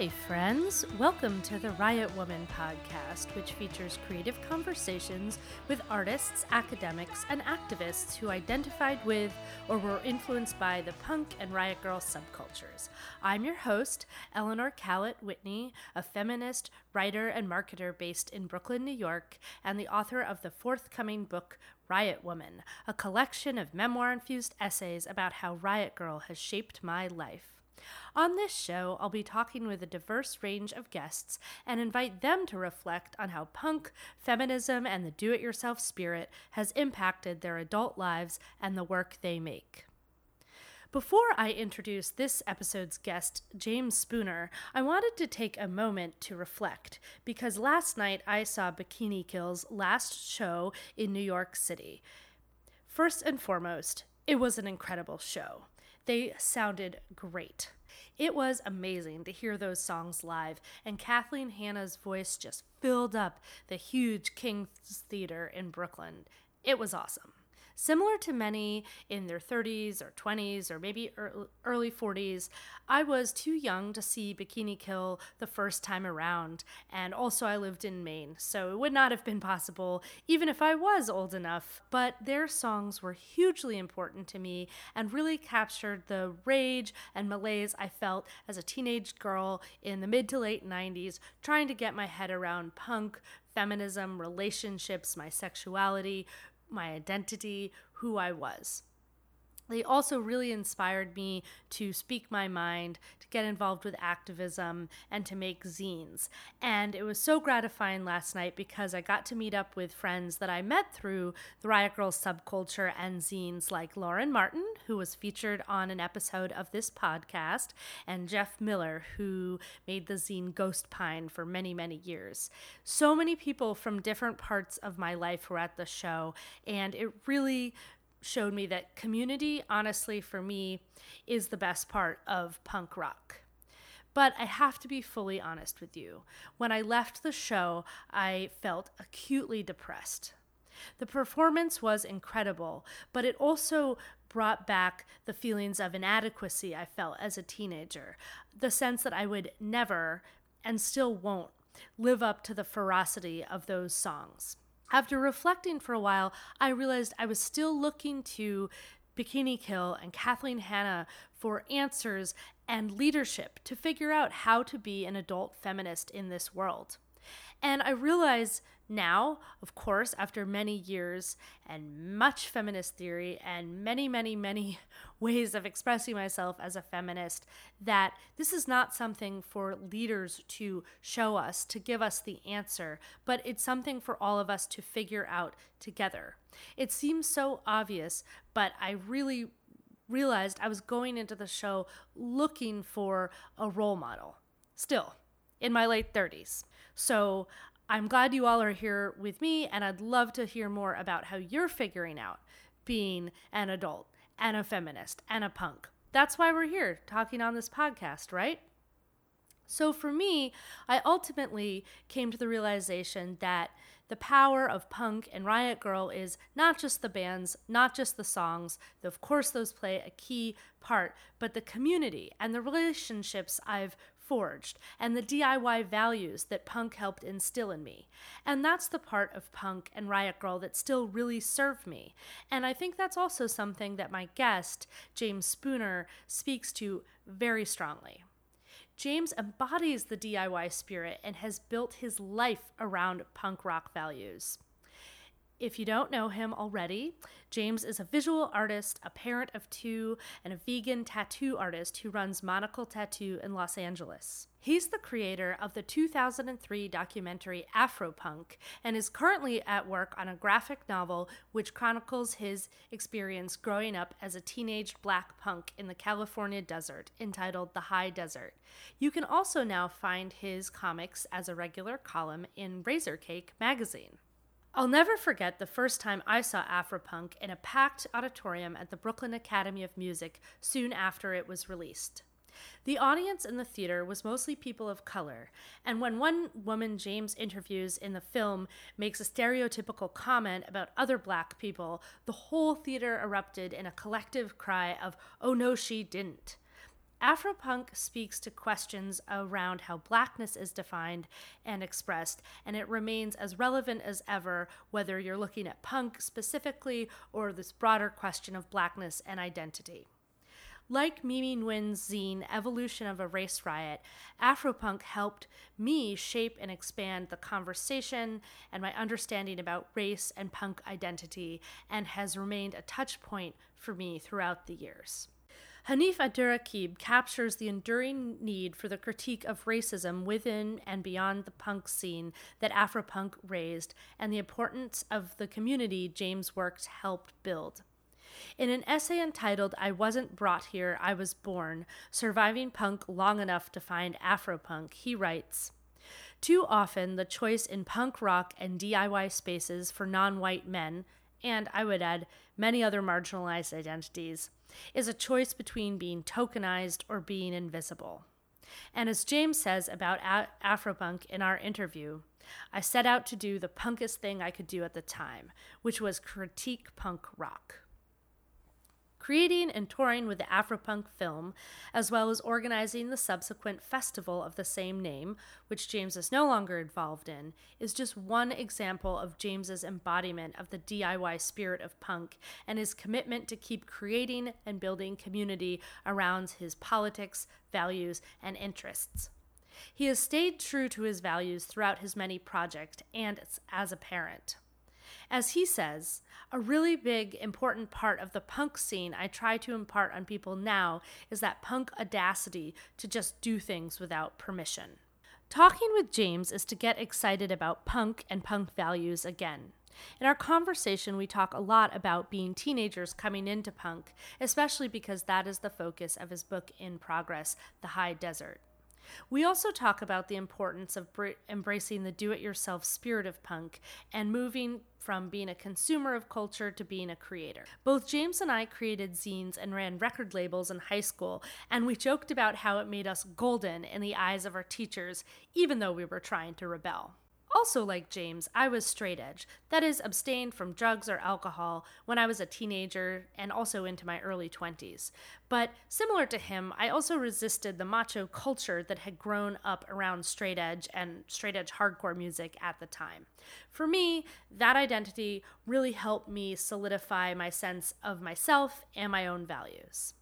Hi, friends. Welcome to the Riot Woman podcast, which features creative conversations with artists, academics, and activists who identified with or were influenced by the punk and riot grrrl subcultures. I'm your host, Eleanor Callett Whitney, a feminist, writer, and marketer based in Brooklyn, New York, and the author of the forthcoming book, Riot Woman, a collection of memoir infused essays about how Riot Grrrl has shaped my life. On this show, I'll be talking with a diverse range of guests and invite them to reflect on how punk, feminism, and the do it yourself spirit has impacted their adult lives and the work they make. Before I introduce this episode's guest, James Spooner, I wanted to take a moment to reflect because last night I saw Bikini Kill's last show in New York City. First and foremost, it was an incredible show. They sounded great. It was amazing to hear those songs live, and Kathleen Hanna's voice just filled up the huge King's Theater in Brooklyn. It was awesome. Similar to many in their 30s or 20s or maybe early 40s, I was too young to see Bikini Kill the first time around, and also I lived in Maine, so it would not have been possible even if I was old enough. But their songs were hugely important to me and really captured the rage and malaise I felt as a teenage girl in the mid to late 90s, trying to get my head around punk, feminism, relationships, my sexuality, my identity, who I was. They also really inspired me to speak my mind, to get involved with activism, and to make zines. And it was so gratifying last night because I got to meet up with friends that I met through the Riot Grrrl subculture and zines like Lauren Martin, who was featured on an episode of this podcast, and Jeff Miller, who made the zine Ghost Pine for many, many years. So many people from different parts of my life were at the show, and it really showed me that community, honestly, for me, is the best part of punk rock. But I have to be fully honest with you. When I left the show, I felt acutely depressed. The performance was incredible, but it also brought back the feelings of inadequacy I felt as a teenager, the sense that I would never, and still won't, live up to the ferocity of those songs. After reflecting for a while, I realized I was still looking to Bikini Kill and Kathleen Hanna for answers and leadership to figure out how to be an adult feminist in this world. And I realize now, of course, after many years and much feminist theory and many, many, many ways of expressing myself as a feminist, that this is not something for leaders to show us, to give us the answer, but it's something for all of us to figure out together. It seems so obvious, but I really realized I was going into the show looking for a role model. Still, in my late 30s. So I'm glad you all are here with me, and I'd love to hear more about how you're figuring out being an adult and a feminist and a punk. That's why we're here talking on this podcast, right? So for me, I ultimately came to the realization that the power of punk and Riot Grrrl is not just the bands, not just the songs, of course, those play a key part, but the community and the relationships I've forged and the DIY values that punk helped instill in me. And that's the part of punk and Riot Grrrl that still really serve me. And I think that's also something that my guest, James Spooner, speaks to very strongly. James embodies the DIY spirit and has built his life around punk rock values. If you don't know him already, James is a visual artist, a parent of two, and a vegan tattoo artist who runs Monocle Tattoo in Los Angeles. He's the creator of the 2003 documentary Afropunk and is currently at work on a graphic novel which chronicles his experience growing up as a teenage black punk in the California desert entitled The High Desert. You can also now find his comics as a regular column in Razorcake magazine. I'll never forget the first time I saw Afropunk in a packed auditorium at the Brooklyn Academy of Music soon after it was released. The audience in the theater was mostly people of color, and when one woman James interviews in the film makes a stereotypical comment about other black people, the whole theater erupted in a collective cry of, Oh no, she didn't. Afropunk speaks to questions around how blackness is defined and expressed, and it remains as relevant as ever, whether you're looking at punk specifically or this broader question of blackness and identity. Like Mimi Nguyen's zine, Evolution of a Race Riot, Afropunk helped me shape and expand the conversation and my understanding about race and punk identity, and has remained a touch point for me throughout the years. Hanif Abdurraqib captures the enduring need for the critique of racism within and beyond the punk scene that Afropunk raised and the importance of the community James' works helped build. In an essay entitled I Wasn't Brought Here, I Was Born Surviving Punk Long Enough to Find Afropunk, he writes Too often, the choice in punk rock and DIY spaces for non white men, and I would add many other marginalized identities, is a choice between being tokenized or being invisible. And as James says about Afropunk in our interview, I set out to do the punkest thing I could do at the time, which was critique punk rock creating and touring with the Afropunk film, as well as organizing the subsequent festival of the same name, which James is no longer involved in, is just one example of James's embodiment of the DIY spirit of punk and his commitment to keep creating and building community around his politics, values, and interests. He has stayed true to his values throughout his many projects and as a parent. As he says, a really big, important part of the punk scene I try to impart on people now is that punk audacity to just do things without permission. Talking with James is to get excited about punk and punk values again. In our conversation, we talk a lot about being teenagers coming into punk, especially because that is the focus of his book in progress, The High Desert. We also talk about the importance of br- embracing the do it yourself spirit of punk and moving from being a consumer of culture to being a creator. Both James and I created zines and ran record labels in high school, and we joked about how it made us golden in the eyes of our teachers, even though we were trying to rebel. Also, like James, I was straight edge, that is, abstained from drugs or alcohol when I was a teenager and also into my early 20s. But similar to him, I also resisted the macho culture that had grown up around straight edge and straight edge hardcore music at the time. For me, that identity really helped me solidify my sense of myself and my own values.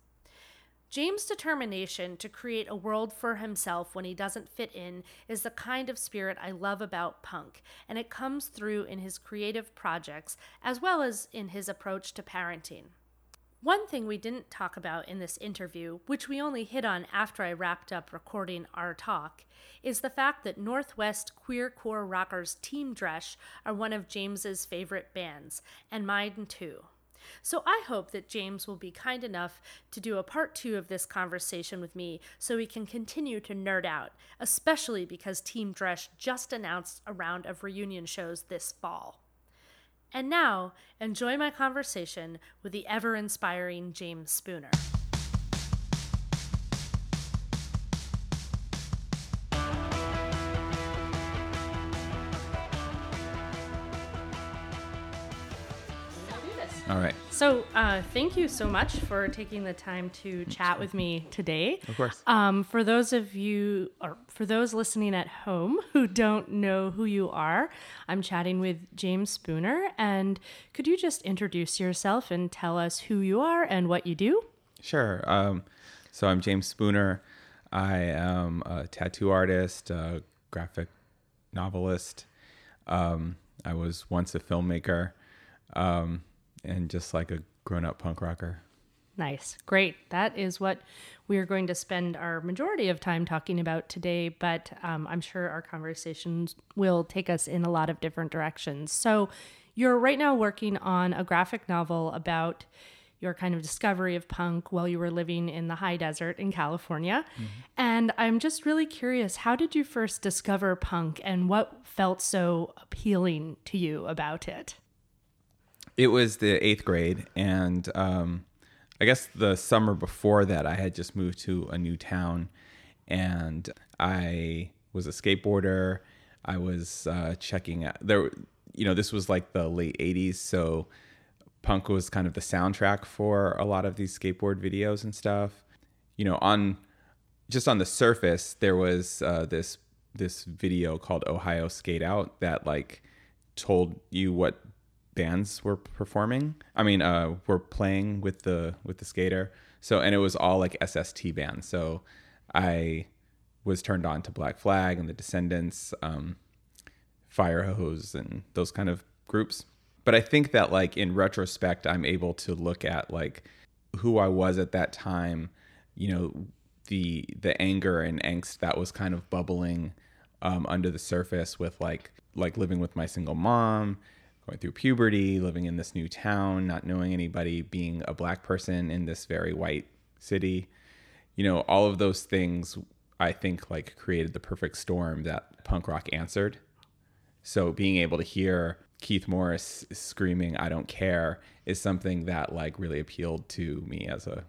James' determination to create a world for himself when he doesn't fit in is the kind of spirit I love about punk, and it comes through in his creative projects as well as in his approach to parenting. One thing we didn't talk about in this interview, which we only hit on after I wrapped up recording our talk, is the fact that Northwest queercore rockers Team Dresch are one of James's favorite bands, and mine too. So I hope that James will be kind enough to do a part two of this conversation with me so we can continue to nerd out, especially because Team Dresch just announced a round of reunion shows this fall. And now, enjoy my conversation with the ever inspiring James Spooner. So, uh, thank you so much for taking the time to chat with me today. Of course. Um, for those of you, or for those listening at home who don't know who you are, I'm chatting with James Spooner. And could you just introduce yourself and tell us who you are and what you do? Sure. Um, so I'm James Spooner. I am a tattoo artist, a graphic novelist. Um, I was once a filmmaker. Um, and just like a grown up punk rocker. Nice. Great. That is what we are going to spend our majority of time talking about today, but um, I'm sure our conversations will take us in a lot of different directions. So, you're right now working on a graphic novel about your kind of discovery of punk while you were living in the high desert in California. Mm-hmm. And I'm just really curious how did you first discover punk and what felt so appealing to you about it? It was the eighth grade, and um, I guess the summer before that, I had just moved to a new town, and I was a skateboarder. I was uh, checking out there. You know, this was like the late '80s, so punk was kind of the soundtrack for a lot of these skateboard videos and stuff. You know, on just on the surface, there was uh, this this video called Ohio Skate Out that like told you what bands were performing. I mean, uh, were playing with the with the skater. So and it was all like SST bands. So I was turned on to Black Flag and the Descendents, um, Firehose, and those kind of groups. But I think that like in retrospect, I'm able to look at like who I was at that time. You know, the the anger and angst that was kind of bubbling um, under the surface with like like living with my single mom going through puberty living in this new town not knowing anybody being a black person in this very white city. You know all of those things i think like created the perfect storm that punk rock answered. So being able to hear keith morris screaming i don't care is something that like really appealed to me as a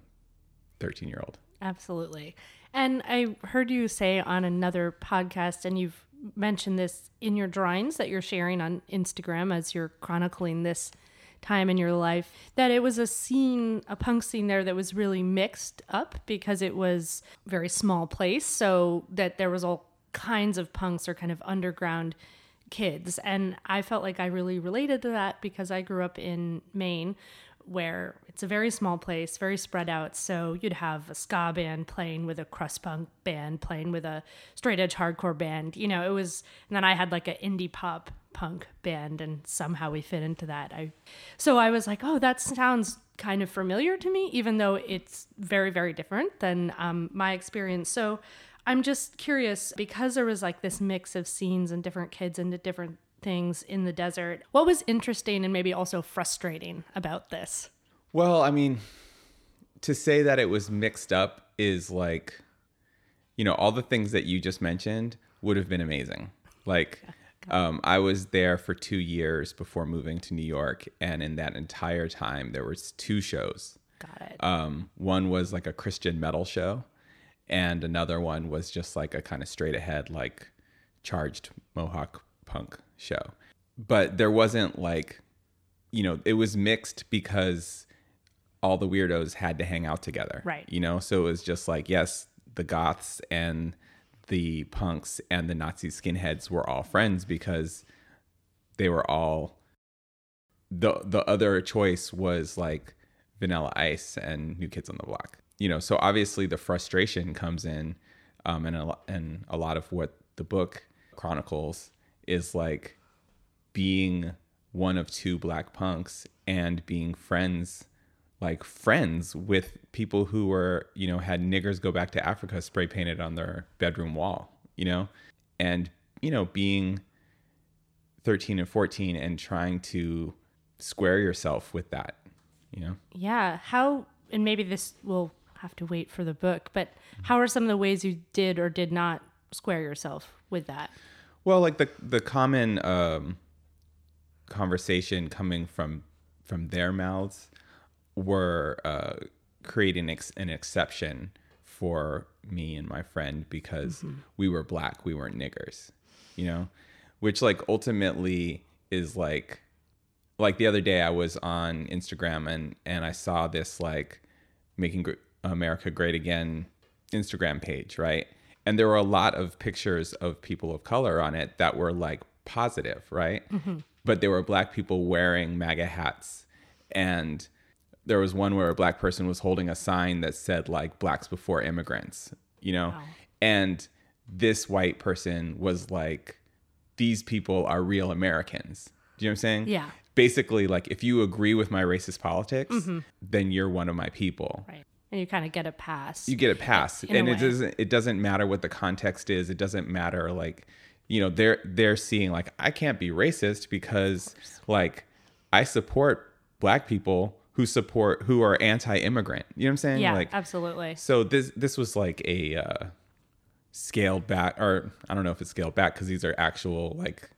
13 year old Absolutely. And I heard you say on another podcast, and you've mentioned this in your drawings that you're sharing on Instagram as you're chronicling this time in your life, that it was a scene, a punk scene there that was really mixed up because it was a very small place. So that there was all kinds of punks or kind of underground kids. And I felt like I really related to that because I grew up in Maine where it's a very small place, very spread out. So you'd have a ska band playing with a crust punk band playing with a straight edge hardcore band. You know, it was, and then I had like an indie pop punk band, and somehow we fit into that. I, so I was like, oh, that sounds kind of familiar to me, even though it's very, very different than um, my experience. So I'm just curious because there was like this mix of scenes and different kids and different things in the desert. What was interesting and maybe also frustrating about this? Well, I mean, to say that it was mixed up is like, you know, all the things that you just mentioned would have been amazing. Like, um, I was there for two years before moving to New York, and in that entire time, there was two shows. Got it. Um, one was like a Christian metal show, and another one was just like a kind of straight ahead, like charged Mohawk punk show. But there wasn't like, you know, it was mixed because all the weirdos had to hang out together. Right. You know, so it was just like, yes, the goths and the punks and the Nazi skinheads were all friends because they were all the the other choice was like vanilla ice and new kids on the block you know so obviously the frustration comes in um and a, and a lot of what the book chronicles is like being one of two black punks and being friends like friends with people who were you know had niggers go back to africa spray painted on their bedroom wall you know and you know being 13 and 14 and trying to square yourself with that you know Yeah. How, and maybe this will have to wait for the book, but how are some of the ways you did or did not square yourself with that? Well, like the the common um, conversation coming from from their mouths were uh, creating ex- an exception for me and my friend because we were black, we weren't niggers, you know, which like ultimately is like like the other day I was on Instagram and and I saw this like making Gr- America great again Instagram page, right? And there were a lot of pictures of people of color on it that were like positive, right? Mm-hmm. But there were black people wearing MAGA hats and there was one where a black person was holding a sign that said like blacks before immigrants, you know? Wow. And this white person was like these people are real Americans. Do you know what I'm saying? Yeah. Basically, like if you agree with my racist politics, mm-hmm. then you're one of my people. Right. And you kind of get a pass. You get a pass, In a and it doesn't. It doesn't matter what the context is. It doesn't matter like, you know, they're they're seeing like I can't be racist because like I support black people who support who are anti-immigrant. You know what I'm saying? yeah, Like absolutely. so this this was like a uh, scaled back, or I don't know if it's scaled back because these are actual like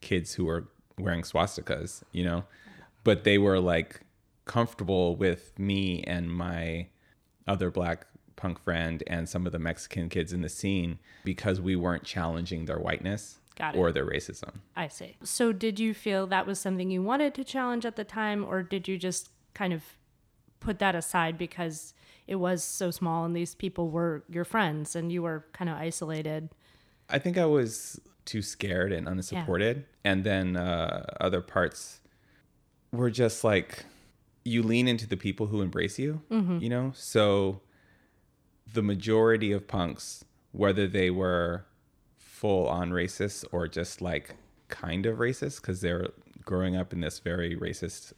kids who are wearing swastikas, you know, but they were like comfortable with me and my other black punk friend and some of the Mexican kids in the scene because we weren't challenging their whiteness Got or their racism. I see. So, did you feel that was something you wanted to challenge at the time, or did you just kind of put that aside because it was so small and these people were your friends and you were kind of isolated. I think I was too scared and unsupported. Yeah. And then uh, other parts were just like you lean into the people who embrace you, mm-hmm. you know? So the majority of punks, whether they were full on racist or just like kind of racist because they're growing up in this very racist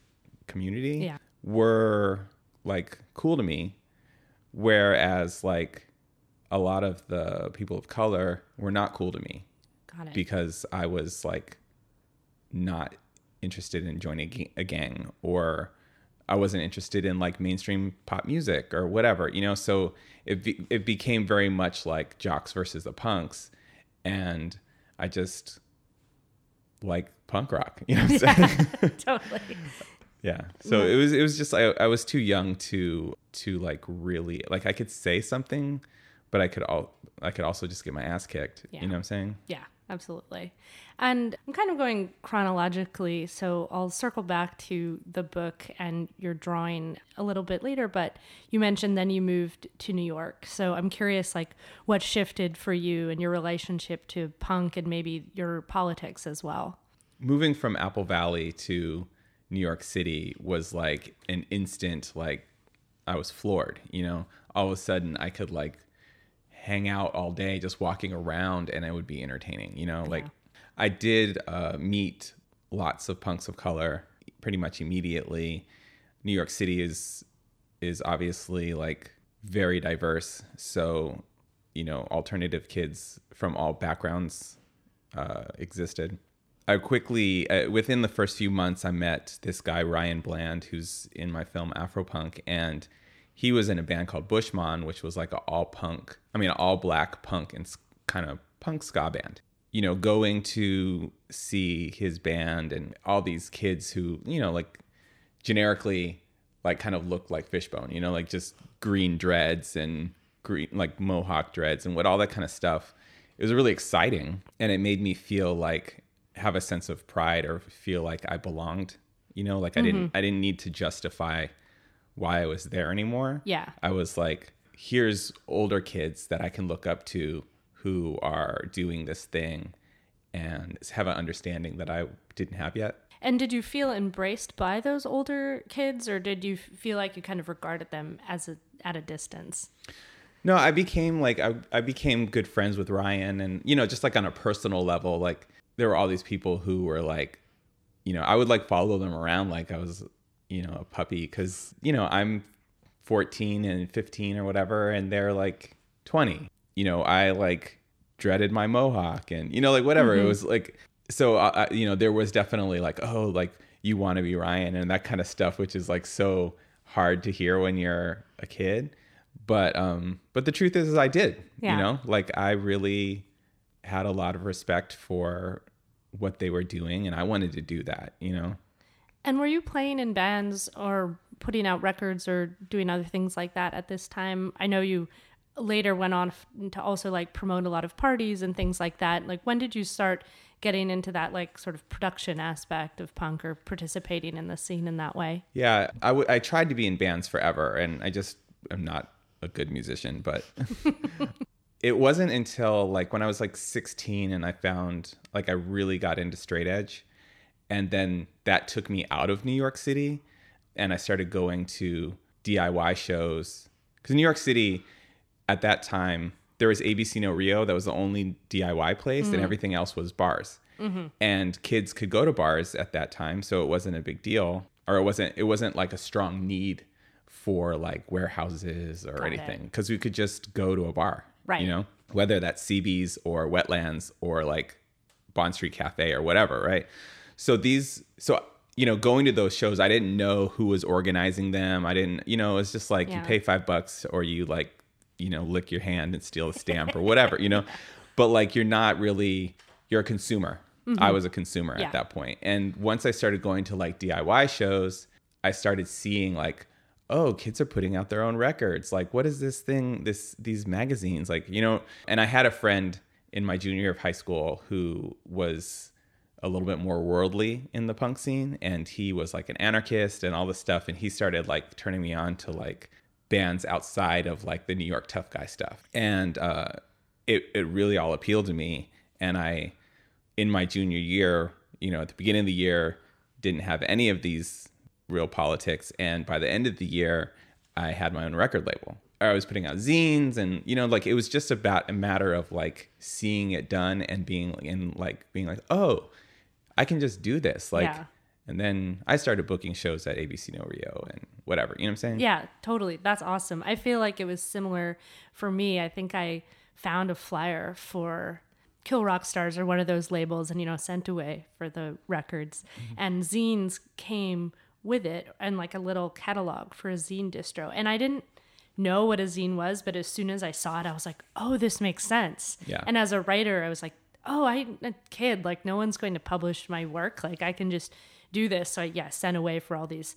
community, yeah. were like cool to me. Whereas like a lot of the people of color were not cool to me. Because I was like not interested in joining a gang or I wasn't interested in like mainstream pop music or whatever, you know. So it be, it became very much like jocks versus the punks, and I just like punk rock, you know. What I'm saying? Yeah, totally. yeah. So yeah. it was it was just I, I was too young to to like really like I could say something, but I could all I could also just get my ass kicked. Yeah. You know what I'm saying? Yeah absolutely. And I'm kind of going chronologically, so I'll circle back to the book and your drawing a little bit later, but you mentioned then you moved to New York. So I'm curious like what shifted for you and your relationship to punk and maybe your politics as well. Moving from Apple Valley to New York City was like an instant like I was floored, you know. All of a sudden I could like hang out all day just walking around and it would be entertaining you know like i did uh, meet lots of punks of color pretty much immediately. New york city is is obviously like very diverse. So you know alternative kids from all backgrounds uh, existed. I quickly uh, within the first few months i met this guy ryan bland who's in my film afropunk and he was in a band called Bushmon, which was like an all punk, I mean, all black punk and kind of punk ska band. You know, going to see his band and all these kids who, you know, like generically, like kind of look like Fishbone, you know, like just green dreads and green, like mohawk dreads and what all that kind of stuff. It was really exciting. And it made me feel like, have a sense of pride or feel like I belonged, you know, like I mm-hmm. didn't, I didn't need to justify why I was there anymore. Yeah. I was like, here's older kids that I can look up to who are doing this thing and have an understanding that I didn't have yet. And did you feel embraced by those older kids or did you feel like you kind of regarded them as a at a distance? No, I became like I, I became good friends with Ryan and you know, just like on a personal level, like there were all these people who were like, you know, I would like follow them around like I was you know, a puppy because, you know, I'm 14 and 15 or whatever, and they're like 20. You know, I like dreaded my mohawk and, you know, like whatever. Mm-hmm. It was like, so, uh, you know, there was definitely like, oh, like you want to be Ryan and that kind of stuff, which is like so hard to hear when you're a kid. But, um, but the truth is, is I did, yeah. you know, like I really had a lot of respect for what they were doing and I wanted to do that, you know? And were you playing in bands or putting out records or doing other things like that at this time? I know you later went on to also like promote a lot of parties and things like that. Like when did you start getting into that like sort of production aspect of punk or participating in the scene in that way? Yeah, I, w- I tried to be in bands forever and I just am not a good musician, but it wasn't until like when I was like 16 and I found like I really got into straight edge and then that took me out of New York City and I started going to DIY shows. Because New York City at that time, there was ABC No Rio, that was the only DIY place, mm-hmm. and everything else was bars. Mm-hmm. And kids could go to bars at that time, so it wasn't a big deal. Or it wasn't it wasn't like a strong need for like warehouses or Got anything. Because we could just go to a bar. Right. You know? Whether that's CB's or wetlands or like Bond Street Cafe or whatever, right? So these, so you know, going to those shows, I didn't know who was organizing them. I didn't, you know, it's just like yeah. you pay five bucks or you like, you know, lick your hand and steal a stamp or whatever, you know. But like, you're not really, you're a consumer. Mm-hmm. I was a consumer yeah. at that point. And once I started going to like DIY shows, I started seeing like, oh, kids are putting out their own records. Like, what is this thing? This these magazines, like you know. And I had a friend in my junior year of high school who was a little bit more worldly in the punk scene and he was like an anarchist and all this stuff and he started like turning me on to like bands outside of like the New York tough guy stuff. And uh, it, it really all appealed to me. And I, in my junior year, you know, at the beginning of the year, didn't have any of these real politics. And by the end of the year, I had my own record label. I was putting out zines and you know like it was just about a matter of like seeing it done and being and like being like oh I can just do this like Yeah. And then I started booking shows at ABC No Rio and whatever you know what I'm saying Yeah, totally. That's awesome. I feel like it was similar for me. I think I found a flyer for Kill Rock Stars or one of those labels and, you know, sent away for the records. Mm-hmm. And zines came with it and like a little catalog for a zine distro. And I didn't know what a zine was, but as soon as I saw it, I was like, oh, this makes sense. Yeah. And as a writer, I was like, oh, I'm a kid. Like, no one's going to publish my work. Like, I can just do this. So, I, yeah, sent away for all these,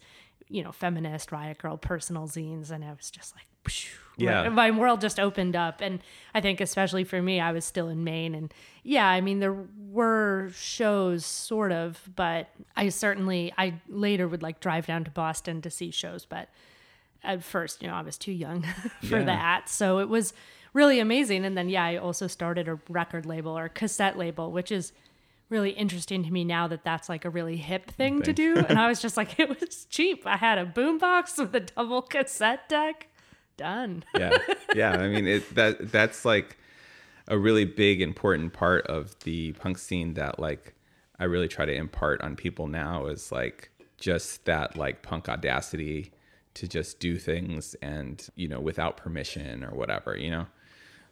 you know, feminist, riot grrrl, personal zines. And I was just like, phew. Yeah. my world just opened up. And I think, especially for me, I was still in Maine. And yeah, I mean, there were shows, sort of, but I certainly, I later would like drive down to Boston to see shows. But at first, you know, I was too young for Yeah. that. So it was really amazing. And then, yeah, I also started a record label or cassette label, which is really interesting to me now that that's like a really hip thing to do. And I was just like, it was cheap. I had a boombox with a double cassette deck. Done. yeah yeah i mean it that that's like a really big important part of the punk scene that like i really try to impart on people now is like just that like punk audacity to just do things and you know without permission or whatever you know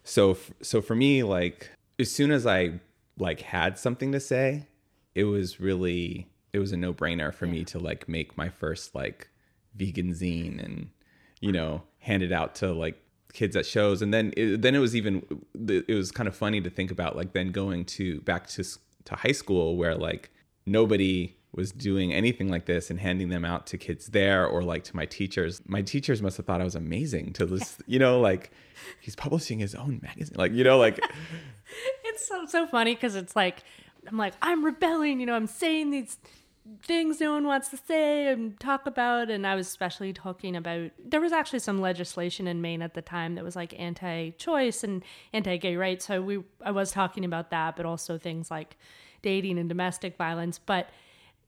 so f- so for me like as soon as i like had something to say it was really it was a no-brainer for me to like make my first like vegan zine and you know hand it out to like kids at shows. And then it, then it was even it was kind of funny to think about like then going to back to s- to high school where like nobody was doing anything like this and handing them out to kids there or like to my teachers. My teachers must have thought i was amazing to this you know like he's publishing his own magazine like you know like It's so, so funny because it's like, I'm like, I'm rebelling, you know, I'm saying these things no one wants to say and talk about. And I was especially talking about, there was actually some legislation in Maine at the time that was like anti choice and anti gay rights. So we, I was talking about that, but also things like dating and domestic violence. But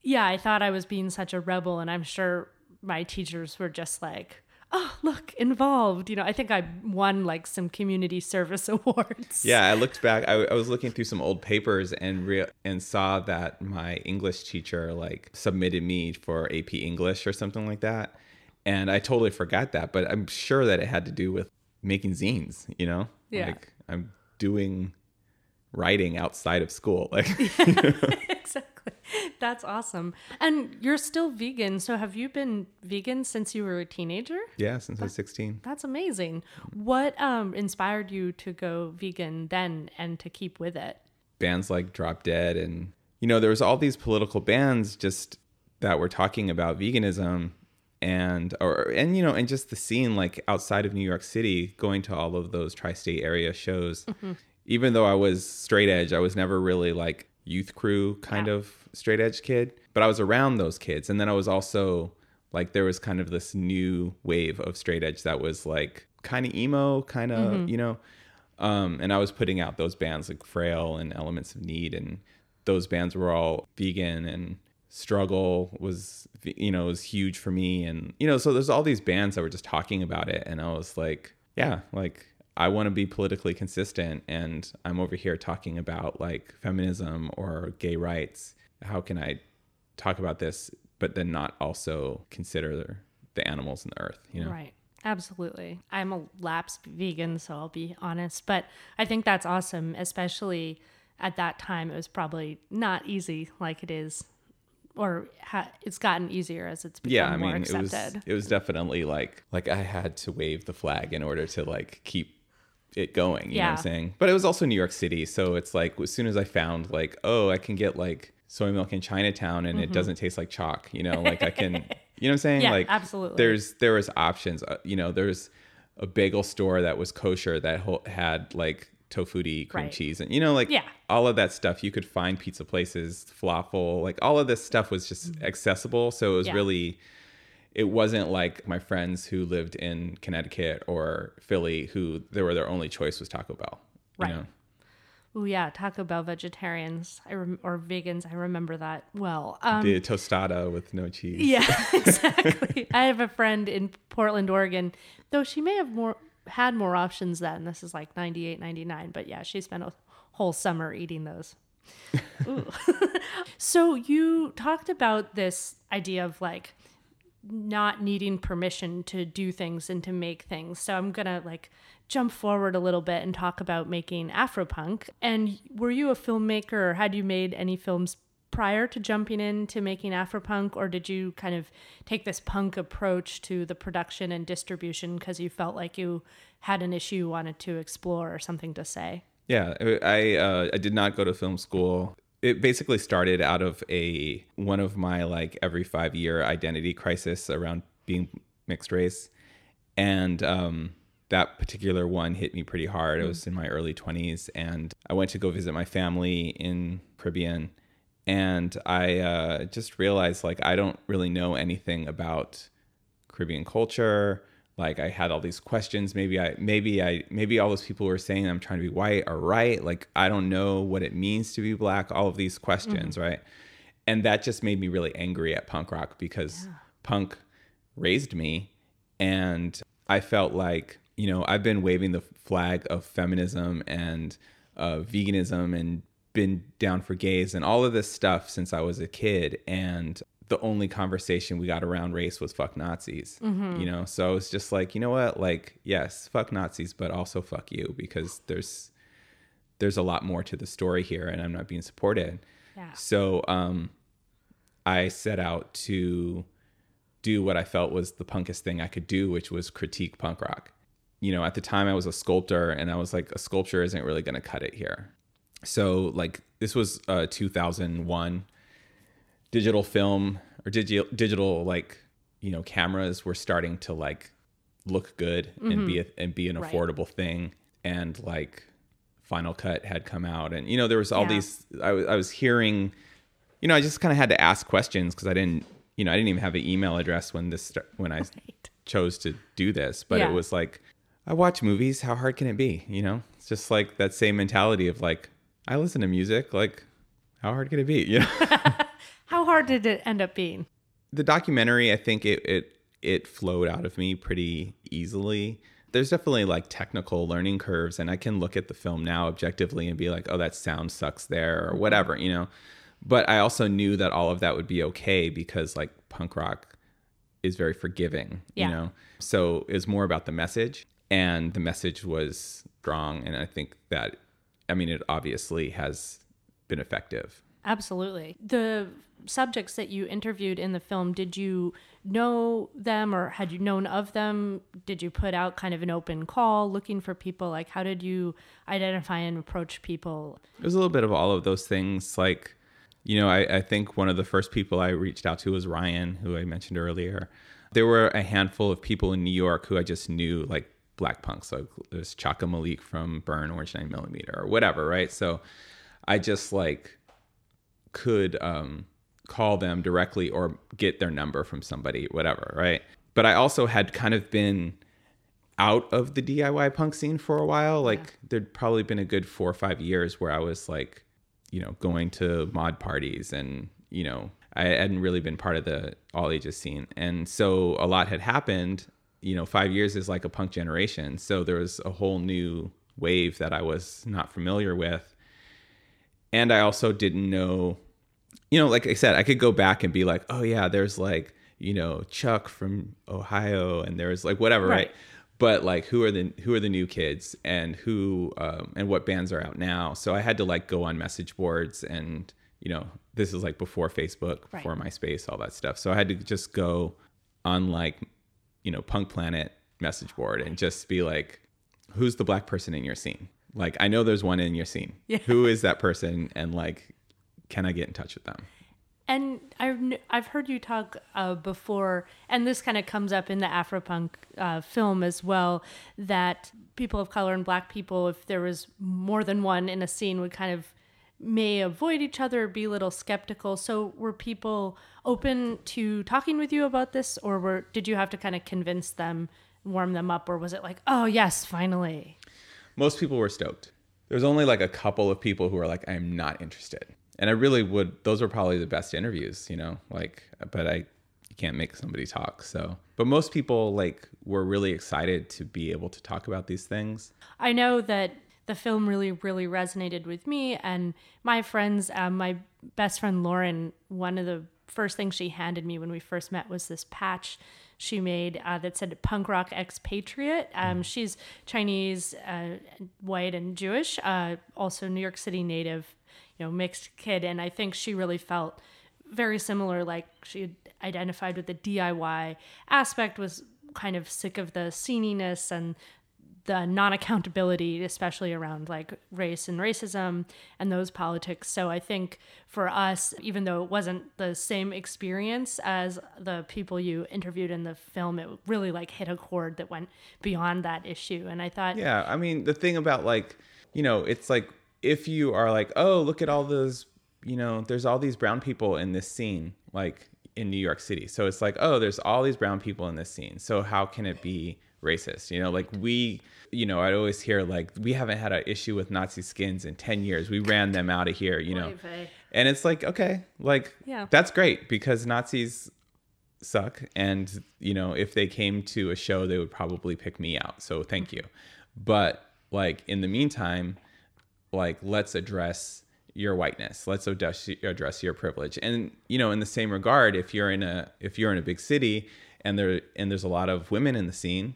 yeah, I thought I was being such a rebel. And I'm sure my teachers were just like, oh, look, involved. You know, I think I won like some community service awards. Yeah, I looked back. I, I was looking through some old papers and rea- and saw that my English teacher like submitted me for AP English or something like that, and I totally forgot that. But I'm sure that it had to do with making zines. You know, Yeah. like I'm doing writing outside of school. Like. That's awesome. And you're still vegan. So have you been vegan since you were a teenager? yeah, since I was 16. That's amazing. What um, inspired you to go vegan then and to keep with it? bands like Drop Dead and you know there was all these political bands just that were talking about veganism and or and you know and just the scene like outside of New York City going to all of those tri-state area shows even though I was straight edge I was never really like youth crew kind Yeah. of straight edge kid but I was around those kids and then I was also like there was kind of this new wave of straight edge that was like kind of emo kind of you know um, and I was putting out those bands like Frail and Elements of Need, and those bands were all vegan. And Struggle was, you know, was huge for me. And you know, so there's all these bands that were just talking about it, and I was like, yeah, like I want to be politically consistent, and I'm over here talking about like feminism or gay rights. How can I talk about this, but then not also consider the animals and the earth? You know, Right. Absolutely. I'm a lapsed vegan, so I'll be honest. But I think that's awesome, especially at that time. It was probably not easy like it is, or ha- it's gotten easier as it's become yeah i more mean it was it was definitely like like i had to wave the flag in order to like keep it going you know what i'm saying but it was also new york city so it's like as soon as i found like oh i can get like soy milk in chinatown and it doesn't taste like chalk you know like i can you know what i'm saying Mm-hmm. Yeah, like absolutely. there's there was options uh, you know there's a bagel store that was kosher that ho- had like Tofutti cream Right. cheese and you know like Yeah. all of that stuff you could find pizza places falafel like all of this stuff was just accessible so it was Yeah. really it wasn't like my friends who lived in Connecticut or Philly who there were their only choice was Taco Bell. you Right. know? Oh yeah, Taco Bell vegetarians I rem- or vegans. I remember that well. Um, the tostada with no cheese. yeah, exactly. I have a friend in Portland, Oregon, though she may have more had more options then. This is like 98, 99, but yeah, she spent a whole summer eating those. So you talked about this idea of like not needing permission to do things and to make things. So I'm going to like jump forward a little bit and talk about making Afropunk. And were you a filmmaker or had you made any films prior to jumping into making Afropunk or did you kind of take this punk approach to the production and distribution because you felt like you had an issue you wanted to explore or something to say? Yeah, I uh, I did not go to film school. It basically started out of a one of my like every five year identity crisis around being mixed race, and um, that particular one hit me pretty hard. I was in my early twenties, and I went to go visit my family in Caribbean, and I uh, just realized like I don't really know anything about Caribbean culture. Like I had all these questions. Maybe I, maybe I, maybe all those people were saying I'm trying to be white are right. Like I don't know what it means to be black. All of these questions, right? And that just made me really angry at punk rock because punk raised me, and I felt like you know I've been waving the flag of feminism and uh, veganism and been down for gays and all of this stuff since I was a kid, and the only conversation we got around race was fuck Nazis. You know, so it's just like, you know what? Like, yes, fuck Nazis, but also fuck you because there's there's a lot more to the story here and I'm not being supported. Yeah. So um I set out to do what I felt was the punkest thing I could do, which was critique punk rock. You know, at the time I was a sculptor and I was like, a sculpture isn't really gonna cut it here. So like this was uh 2001 digital film or digital digital like you know cameras were starting to like look good and be mm-hmm. a, and be an Right. affordable thing and like final cut had come out and you know there was all Yeah. these I was I was hearing you know I just kind of had to ask questions because I didn't you know I didn't even have an email address when this when I Right. chose to do this but Yeah. it was like I watch movies how hard can it be you know it's just like that same mentality of like I listen to music like how hard can it be you know How hard did it end up being? the documentary i think it it it flowed out of me pretty easily there's definitely like technical learning curves and i can look at the film now objectively and be like oh that sound sucks there or mm-hmm. whatever you know but i also knew that all of that would be okay because like punk rock is very forgiving Yeah. you know so it's more about the message and the message was strong and i think that i mean it obviously has been effective Absolutely. The subjects that you interviewed in the film, did you know them or had you known of them? Did you put out kind of an open call looking for people? Like, how did you identify and approach people? It was a little bit of all of those things. Like, you know, I, I think one of the first people I reached out to was Ryan, who I mentioned earlier. There were a handful of people in New York who I just knew, like black punks. Like there's Chaka Malik from Burn Orange 9 Millimeter or whatever, right? So I just like could um, call them directly or get their number from somebody, whatever, right? But I also had kind of been out of the DIY punk scene for a while. Like there'd probably been a good four or five years where I was like, you know, going to mod parties and, you know, I hadn't really been part of the all ages scene. And so a lot had happened. You know, five years is like a punk generation. So there was a whole new wave that I was not familiar with. And I also didn't know, you know, like I said, I could go back and be like, oh, yeah, there's like, you know, Chuck from Ohio and there's like whatever, right? Right. But like, who are the who are the new kids and who um, and what bands are out now? So I had to like go on message boards and you know, this is like before Facebook, Right. before MySpace, all that stuff. So I had to just go on like, you know, Punk Planet message board and just be like, who's the black person in your scene? Like, I know there's one in your scene. Yeah. Who is that person? And like, can I get in touch with them? And I've I've heard you talk uh, before, and this kind of comes up in the Afropunk uh, film as well. That people of color and Black people, if there was more than one in a scene, would kind of may avoid each other or be a little skeptical. So were people open to talking with you about this or were did you have to kind of convince them, warm them up or was it like, "Oh, yes, finally." Most people were stoked. There's only like a couple of people who are like I'm not interested. And I really would those were probably the best interviews, you know? Like but I you can't make somebody talk. So, but most people like were really excited to be able to talk about these things. I know that the film really, really resonated with me and my friends. Um, my best friend Lauren, one of the first things she handed me when we first met was this patch she made uh, that said punk rock expatriate. Um, mm. She's Chinese, uh, white, and Jewish, uh, also New York City native, know, mixed kid. And I think she really felt very similar. Like she identified with the DIY aspect, was kind of sick of the sceniness and the non accountability, especially around like race and racism and those politics. So I think for us, even though it wasn't the same experience as the people you interviewed in the film, it really like hit a chord that went beyond that issue. And I thought, yeah, I mean, the thing about like, you know, it's like if you are like, oh, look at all those, you know, there's all these brown people in this scene, like in New York City. So it's like, oh, there's all these brown people in this scene. So how can it be racist. You know, like we, you know, I'd always hear like we haven't had an issue with Nazi skins in 10 years. We ran them out of here, you know. And it's like, okay, like yeah. that's great because Nazis suck and, you know, if they came to a show they would probably pick me out. So thank mm. you. But like in the meantime, like let's address your whiteness let's address, address your privilege and you know in the same regard if you're in a if you're in a big city and there and there's a lot of women in the scene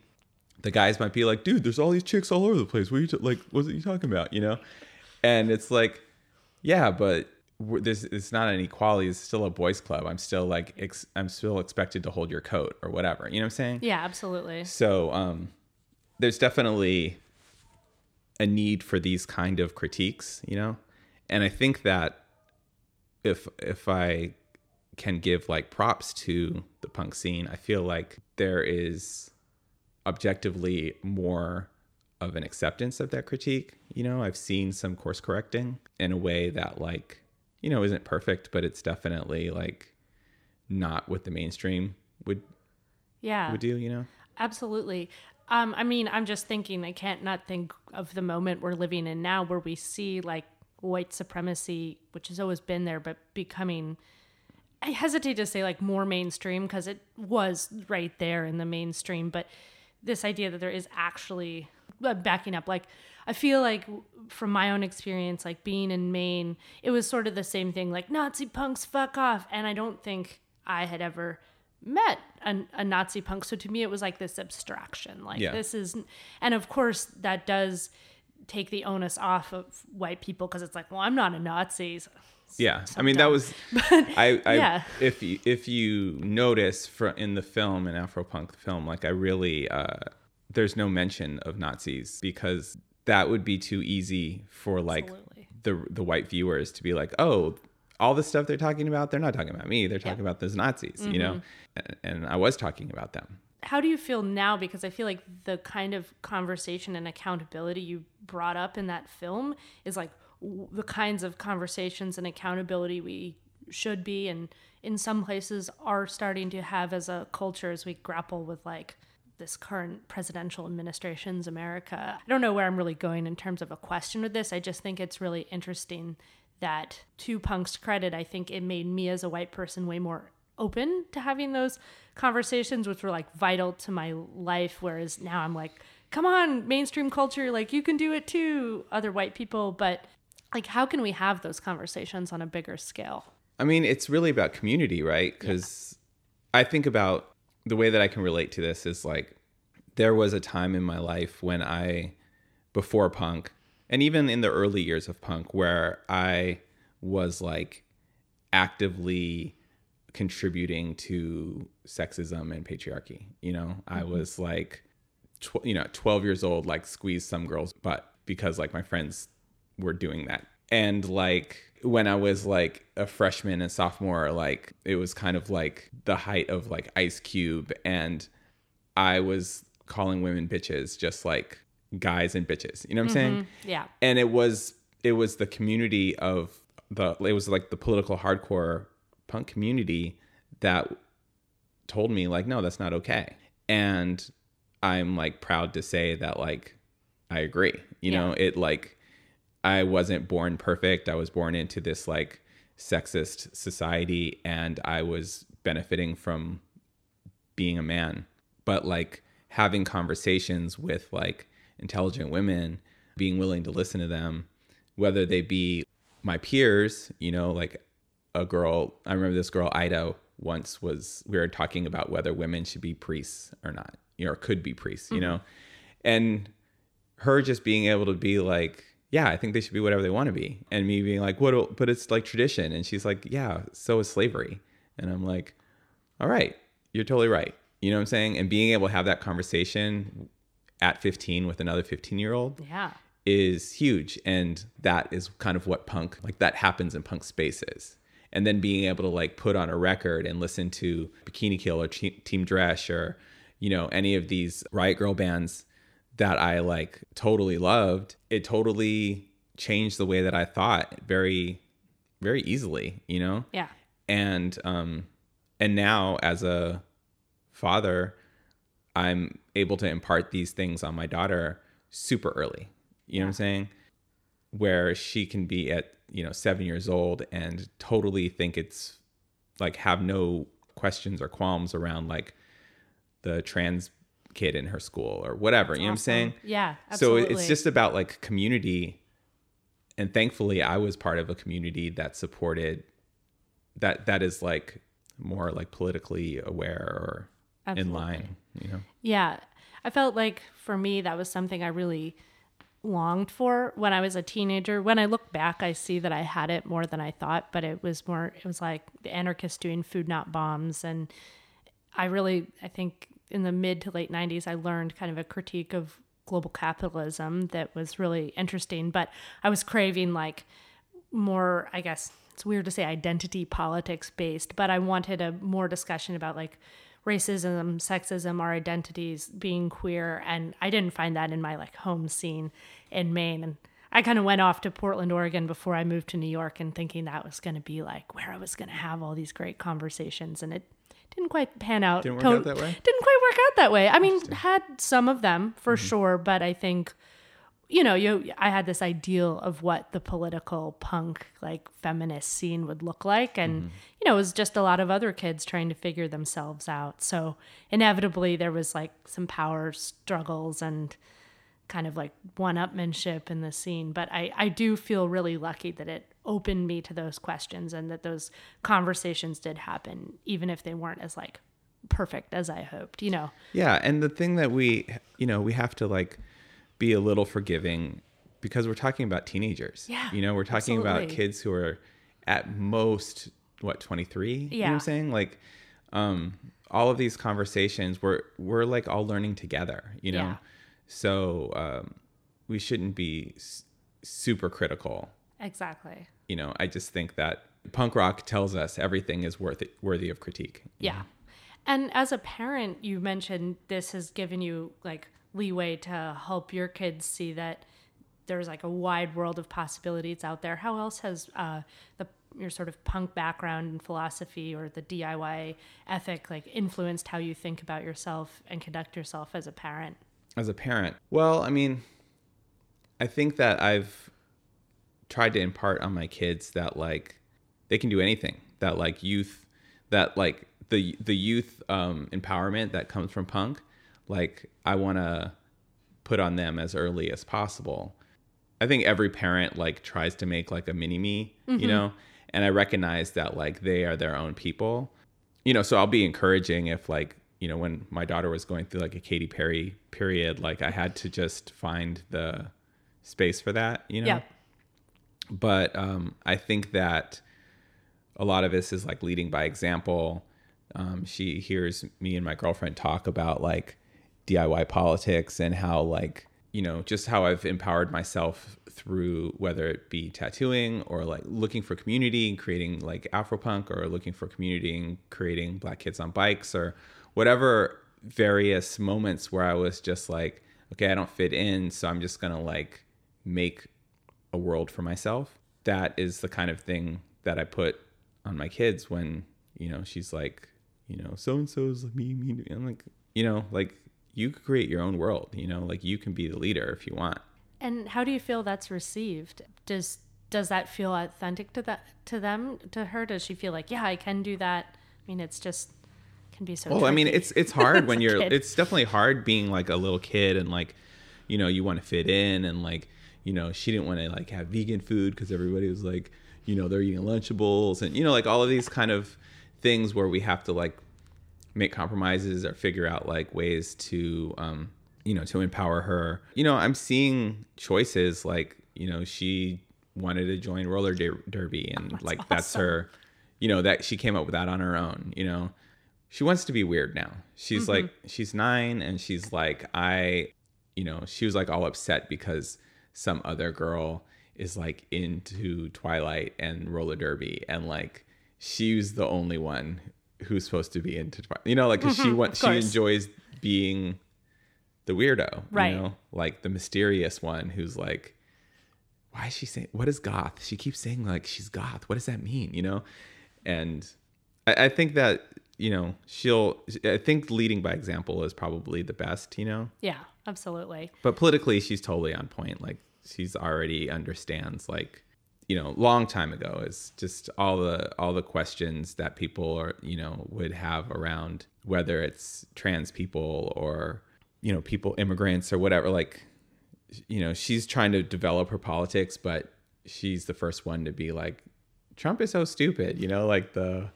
the guys might be like, dude, there's all these chicks all over the place. What are you t- like? What are you talking about? You know, and it's like, yeah, but this it's not an equality. It's still a boys' club. I'm still like, ex- I'm still expected to hold your coat or whatever. You know what I'm saying? Yeah, absolutely. So, um, there's definitely a need for these kind of critiques. You know, and I think that if if I can give like props to the punk scene, I feel like there is objectively more of an acceptance of that critique. You know, I've seen some course correcting in a way that like, you know, isn't perfect, but it's definitely like not what the mainstream would yeah would do, you know? Absolutely. Um, I mean, I'm just thinking I can't not think of the moment we're living in now where we see like white supremacy, which has always been there, but becoming I hesitate to say like more mainstream because it was right there in the mainstream, but this idea that there is actually uh, backing up like i feel like from my own experience like being in maine it was sort of the same thing like nazi punks fuck off and i don't think i had ever met a, a nazi punk so to me it was like this abstraction like yeah. this is and of course that does take the onus off of white people because it's like well i'm not a nazi so yeah i mean that was but, I, I yeah. if you if you notice from in the film in afropunk film like i really uh there's no mention of nazis because that would be too easy for like Absolutely. the the white viewers to be like oh all the stuff they're talking about they're not talking about me they're talking yeah. about those nazis mm-hmm. you know and, and i was talking about them how do you feel now because i feel like the kind of conversation and accountability you brought up in that film is like the kinds of conversations and accountability we should be and in some places are starting to have as a culture as we grapple with like this current presidential administration's America. I don't know where I'm really going in terms of a question with this. I just think it's really interesting that to Punk's credit, I think it made me as a white person way more open to having those conversations, which were like vital to my life. Whereas now I'm like, come on, mainstream culture, like you can do it too, other white people. But like how can we have those conversations on a bigger scale i mean it's really about community right because yeah. i think about the way that i can relate to this is like there was a time in my life when i before punk and even in the early years of punk where i was like actively contributing to sexism and patriarchy you know mm-hmm. i was like tw- you know 12 years old like squeezed some girl's butt because like my friends were doing that. And like when I was like a freshman and sophomore, like it was kind of like the height of like Ice Cube and I was calling women bitches just like guys and bitches. You know what I'm mm-hmm. saying? Yeah. And it was it was the community of the it was like the political hardcore punk community that told me like no that's not okay and i'm like proud to say that like i agree you Yeah. know it like i wasn't born perfect i was born into this like sexist society and i was benefiting from being a man but like having conversations with like intelligent women being willing to listen to them whether they be my peers you know like a girl i remember this girl ida once was we were talking about whether women should be priests or not you know, or could be priests you mm-hmm. know? And her just being able to be like yeah i think they should be whatever they want to be. And me being like what but it's like tradition. And she's like yeah so is slavery. And i'm like all right you're totally right. You know what i'm saying? And being able to have that conversation at 15 with another 15 year old Yeah. is huge and that is kind of what punk like that happens in punk spaces and then being able to like put on a record and listen to bikini kill or Te- team dresch or you know any of these riot grrrl bands that i like totally loved it totally changed the way that i thought very very easily you know Yeah. and um and now as a father i'm able to impart these things on my daughter super early. You know what i'm saying? Where she can be at you know seven years old and totally think it's like have no questions or qualms around like the trans kid in her school or whatever. You know what i'm saying? Yeah. so it's just about like community. And thankfully i was part of a community that supported that that is like more like politically aware or in Absolutely. line you know Yeah. I felt like for me, that was something I really longed for when I was a teenager. When I look back, I see that I had it more than I thought, but it was more, it was like the anarchists doing food, not bombs. And I really, I think in the mid to late 90s, I learned kind of a critique of global capitalism that was really interesting. But I was craving like more, I guess it's weird to say identity politics based, but I wanted a more discussion about like racism, sexism, our identities, being queer. And I didn't find that in my like home scene in Maine. And I kind of went off to Portland, Oregon before I moved to New York and thinking that was going to be like where I was going to have all these great conversations. And it didn't quite pan out. Didn't work To- out that way? Didn't quite work out that way. I mean, had some of them for Mm-hmm. sure, but I think you know, you I had this ideal of what the political punk like feminist scene would look like and Mm-hmm. you know, it was just a lot of other kids trying to figure themselves out. So, inevitably there was like some power struggles and kind of like one-upmanship in the scene, but I I do feel really lucky that it opened me to those questions and that those conversations did happen even if they weren't as like perfect as I hoped, you know. Yeah, and the thing that we, you know, we have to like be a little forgiving because we're talking about teenagers. Yeah, You know, we're talking about kids who are at most what 23, you know what Yeah. I'm saying? Like um all of these conversations we're we're like all learning together, you know. Yeah. So, um we shouldn't be s- super critical. Exactly. You know, I just think that punk rock tells us everything is worth it, worthy of critique. Yeah. And as a parent, you mentioned this has given you like leeway to help your kids see that there's like a wide world of possibilities out there. How else has uh, the your sort of punk background and philosophy or the DIY ethic like influenced how you think about yourself and conduct yourself as a parent? as a parent well i mean i think that i've tried to impart on my kids that like they can do anything that like youth that like the the youth um empowerment that comes from punk like i want to put on them as early as possible i think every parent like tries to make like a mini me you know and i recognize that like they are their own people you know, so I'll be encouraging if like, you know, when my daughter was going through like a Katy Perry period, like I had to just find the space for that, you know? Yeah. But um, I think that a lot of this is like leading by example. Um, she hears me and my girlfriend talk about like DIY politics and how like you know just how I've empowered myself through whether it be tattooing or like looking for community and creating like Afropunk or looking for community and creating Black Kids on Bikes or whatever various moments where I was just like okay I don't fit in so I'm just gonna like make a world for myself that is the kind of thing that I put on my kids when, you know, she's like, you know, so and so's me, me. I'm like, you know, like you could create your own world, you know, like you can be the leader if you want. And how do you feel that's received? Does does that feel authentic to that to them to her? Does she feel like, yeah, I can do that? I mean, it's just can be so. Well, I mean, it's it's hard when you're. kid. It's definitely hard being like a little kid and like, you know, you want to fit in and like, you know, she didn't want to like have vegan food because everybody was like, you know, they're eating Lunchables and you know, like all of these kind of things where we have to like make compromises or figure out like ways to, um, you know, to empower her. You know, I'm seeing choices like, you know, she wanted to join roller der- derby and like that's her you know that she came up with that on her own you know? She wants to be weird now. She's like she's nine and she's like i you know she was like all upset because some other girl is like into twilight and roller derby and like she's the only one who's supposed to be into you know like 'cause she mm-hmm, wants she enjoys being the weirdo Right. you know? Like the mysterious one who's like why is she saying what is goth? She keeps saying like she's goth. What does that mean you know? And I, I think that you know she'll i think leading by example is probably the best you know? Yeah, absolutely. but politically she's totally on point. Like she's already understands like you know long time ago is just all the all the questions that people are you know would have around whether it's trans people or you know people immigrants or whatever like you know she's trying to develop her politics but she's the first one to be like trump is so stupid you know like the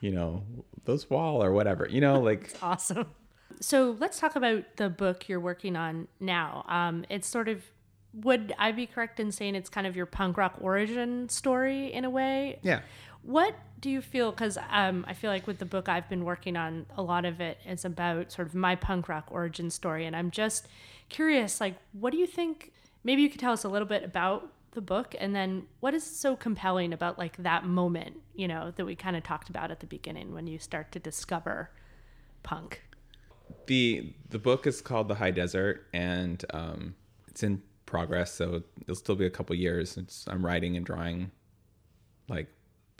you know those wall or whatever you know like Awesome. So let's talk about the book you're working on now. Um, it's sort of, would I be correct in saying it's kind of your punk rock origin story in a way? yeah What do you feel? Because um, I feel like with the book I've been working on, a lot of it is about sort of my punk rock origin story. And I'm just curious, like, what do you think? Maybe you could tell us a little bit about the book and then what is so compelling about like that moment, you know, that we kind of talked about at the beginning when you start to discover punk? the the book is called the high desert and um it's in progress so it'll still be a couple years it's i'm writing and drawing like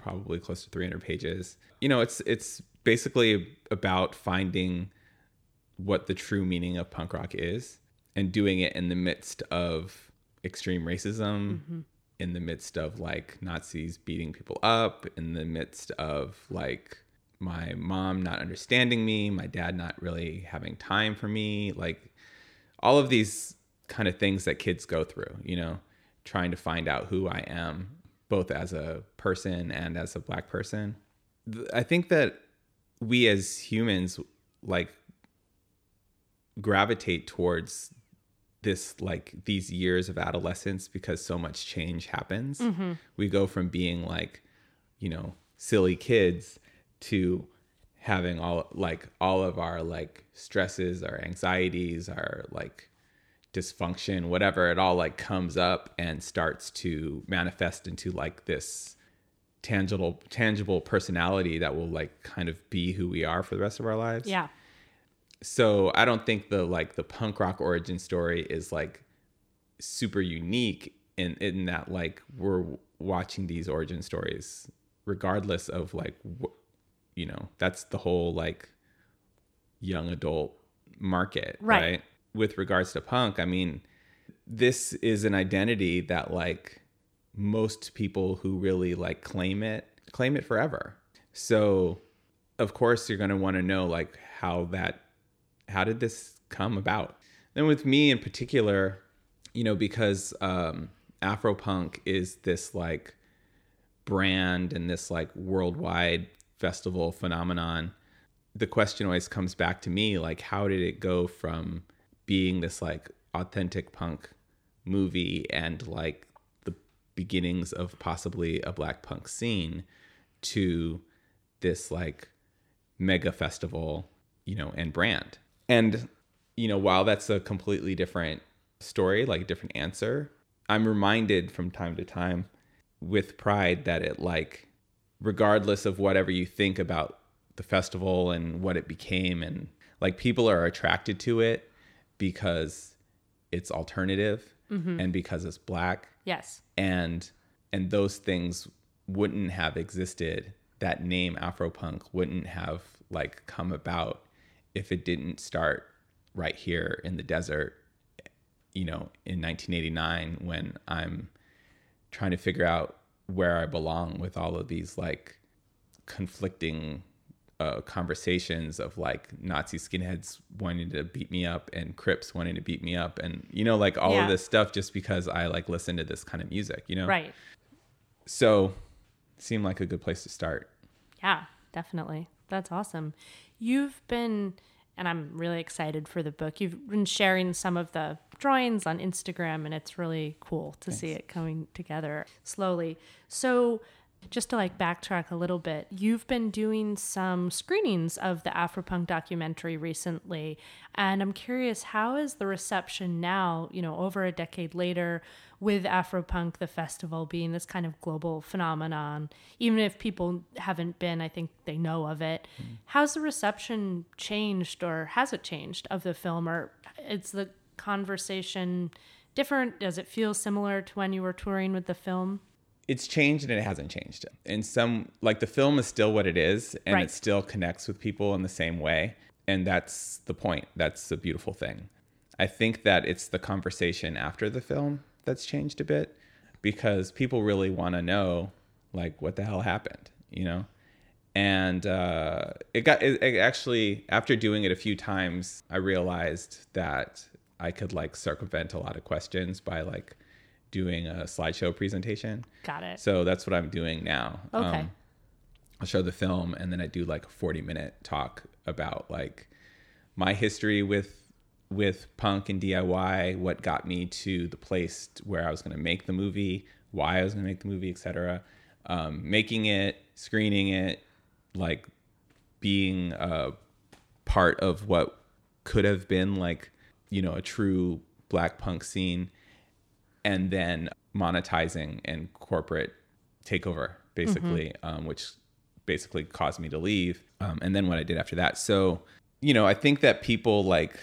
probably close to 300 pages. You know it's it's basically about finding what the true meaning of punk rock is and doing it in the midst of extreme racism mm-hmm. in the midst of like nazis beating people up in the midst of like my mom not understanding me my dad not really having time for me like all of these kind of things that kids go through you know trying to find out who i am both as a person and as a black person. I think that we as humans like gravitate towards this like these years of adolescence because so much change happens. Mm-hmm. We go from being like you know silly kids to having all like all of our like stresses our anxieties our like dysfunction whatever it all like comes up and starts to manifest into like this tangible tangible personality that will like kind of be who we are for the rest of our lives Yeah. so I don't think the like the punk rock origin story is like super unique in in that like we're watching these origin stories regardless of like wh- you know that's the whole like young adult market Right. right with regards to punk I mean this is an identity that like most people who really like claim it claim it forever. So of course you're going to want to know like how that how did this come about? Then with me in particular you know because um afropunk is this like brand and this like worldwide festival phenomenon the question always comes back to me like how did it go from being this like authentic punk movie and like the beginnings of possibly a black punk scene to this like mega festival you know and brand. And you know while that's a completely different story like a different answer i'm reminded from time to time with pride that it like regardless of whatever you think about the festival and what it became and like people are attracted to it because it's alternative mm-hmm. and because it's black. Yes. and and those things wouldn't have existed. That name afropunk wouldn't have like come about if it didn't start right here in the desert you know in 1989 when i'm trying to figure out where i belong with all of these like conflicting uh, conversations of like Nazi skinheads wanting to beat me up and Crips wanting to beat me up and you know like all Yeah. of this stuff just because I like listen to this kind of music, you know. Right. So, seemed like a good place to start. Yeah, definitely. That's awesome. You've been, and I'm really excited for the book. You've been sharing some of the drawings on Instagram, and it's really cool to see it coming together slowly. So, just to like backtrack a little bit, you've been doing some screenings of the Afropunk documentary recently, and I'm curious how is the reception now, you know, over a decade later with Afropunk the festival being this kind of global phenomenon, even if people haven't been, I think they know of it. Hmm. How's the reception changed or has it changed of the film or is the conversation different? Does it feel similar to when you were touring with the film? It's changed and it hasn't changed. In some like the film is still what it is and Right. it still connects with people in the same way, and that's the point. That's the beautiful thing. I think that it's the conversation after the film that's changed a bit because people really want to know like what the hell happened, you know? And uh, it got it, it actually after doing it a few times, I realized that I could like circumvent a lot of questions by like doing a slideshow presentation. Got it. So that's what I'm doing now. Okay. Um, I'll show the film and then I do like a 40 minute talk about like my history with with punk and DIY, what got me to the place where I was going to make the movie, why I was going to make the movie, etc. Um, making it, screening it, like being a part of what could have been like you know a true black punk scene and then monetizing and corporate takeover basically um, which basically caused me to leave um, and then what i did after that. So you know i think that people like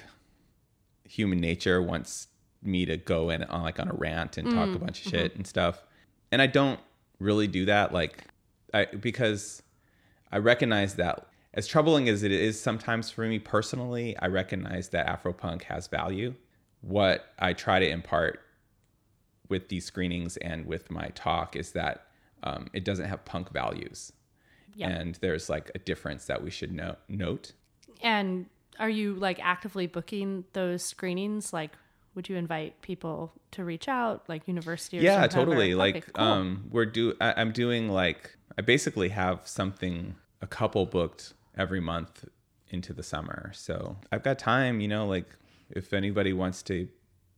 human nature wants me to go in on like on a rant and talk a bunch of shit and stuff and i don't really do that like i because i recognize that as troubling as it is sometimes for me personally i recognize that afropunk has value. What i try to impart with these screenings and with my talk is that um, it doesn't have punk values Yeah. and there's like a difference that we should no- note And are you like actively booking those screenings? Like, would you invite people to reach out, like university or yeah something? Or- totally Okay, like cool. um we're do I, i'm doing like i basically have something a couple booked every month into the summer so i've got time you know like if anybody wants to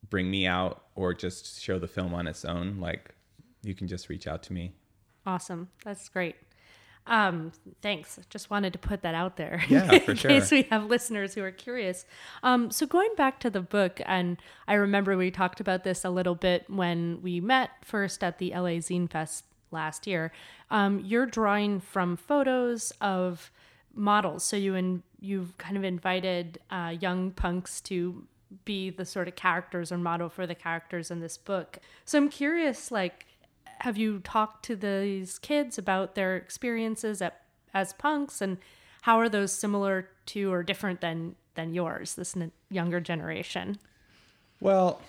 bring me out or just show the film on its own like you can just reach out to me Awesome. That's great. Um, thanks. Just wanted to put that out there. Yeah, in for case we have listeners who are curious. Um, so going back to the book, and I remember we talked about this a little bit when we met first at the LA Zine Fest last year. Um, you're drawing from photos of models. So you and you've kind of invited uh, young punks to be the sort of characters or model for the characters in this book. So I'm curious, like, have you talked to these kids about their experiences at, as punks and how are those similar to or different than than yours this n- younger generation Well,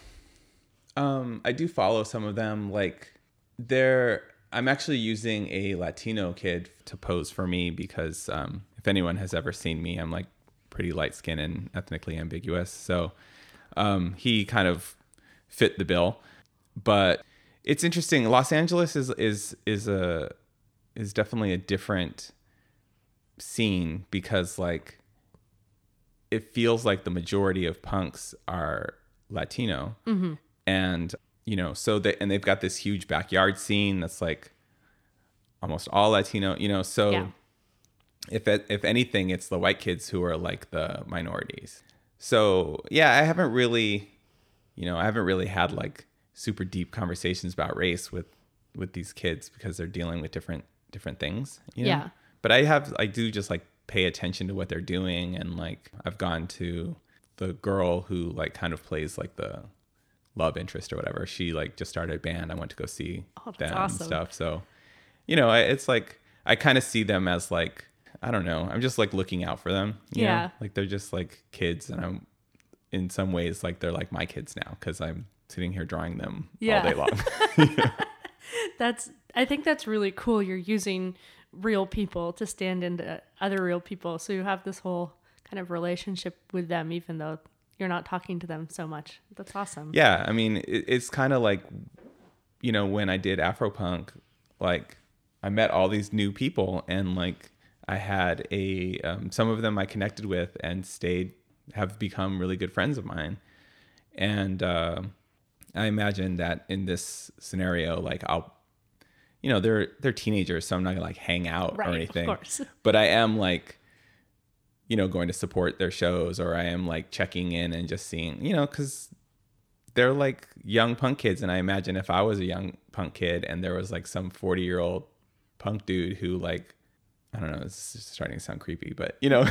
um, I do follow some of them. Like, they're. I'm actually using a Latino kid to pose for me because um, if anyone has ever seen me, I'm like pretty light skinned and ethnically ambiguous. So um, he kind of fit the bill. But it's interesting. Los Angeles is is is a is definitely a different scene because like it feels like the majority of punks are Latino, and you know, so they and they've got this huge backyard scene that's like almost all Latino, you know. So Yeah. if it, if anything, it's the white kids who are like the minorities. So yeah, I haven't really, you know, I haven't really had like super deep conversations about race with with these kids because they're dealing with different different things. You know? Yeah. But I have I do just like pay attention to what they're doing and like I've gone to the girl who like kind of plays like the love interest or whatever. She like just started a band. I went to go see Oh, them awesome. and stuff. So, you know, I- it's like I kind of see them as like I don't know. I'm just like looking out for them. you know? Yeah. like they're just like kids, and I'm in some ways like they're like my kids now because I'm sitting here drawing them Yeah. all day long. That's I think that's really cool. You're using real people to stand into other real people. So you have this whole kind of relationship with them even though you're not talking to them so much. That's awesome. yeah, I mean, it, it's kind of like, you know, when I did Afropunk, like I met all these new people, and like I had a um, some of them I connected with and stayed, have become really good friends of mine, and uh, I imagine that in this scenario, like I'll, you know, they're they're teenagers, so I'm not gonna like hang out Right, or of anything, course. but I am like you know, going to support their shows or I am like checking in and just seeing, you know, because they're like young punk kids. And I imagine if I was a young punk kid and there was like some 40 year old punk dude who like, I don't know, it's starting to sound creepy, but you know,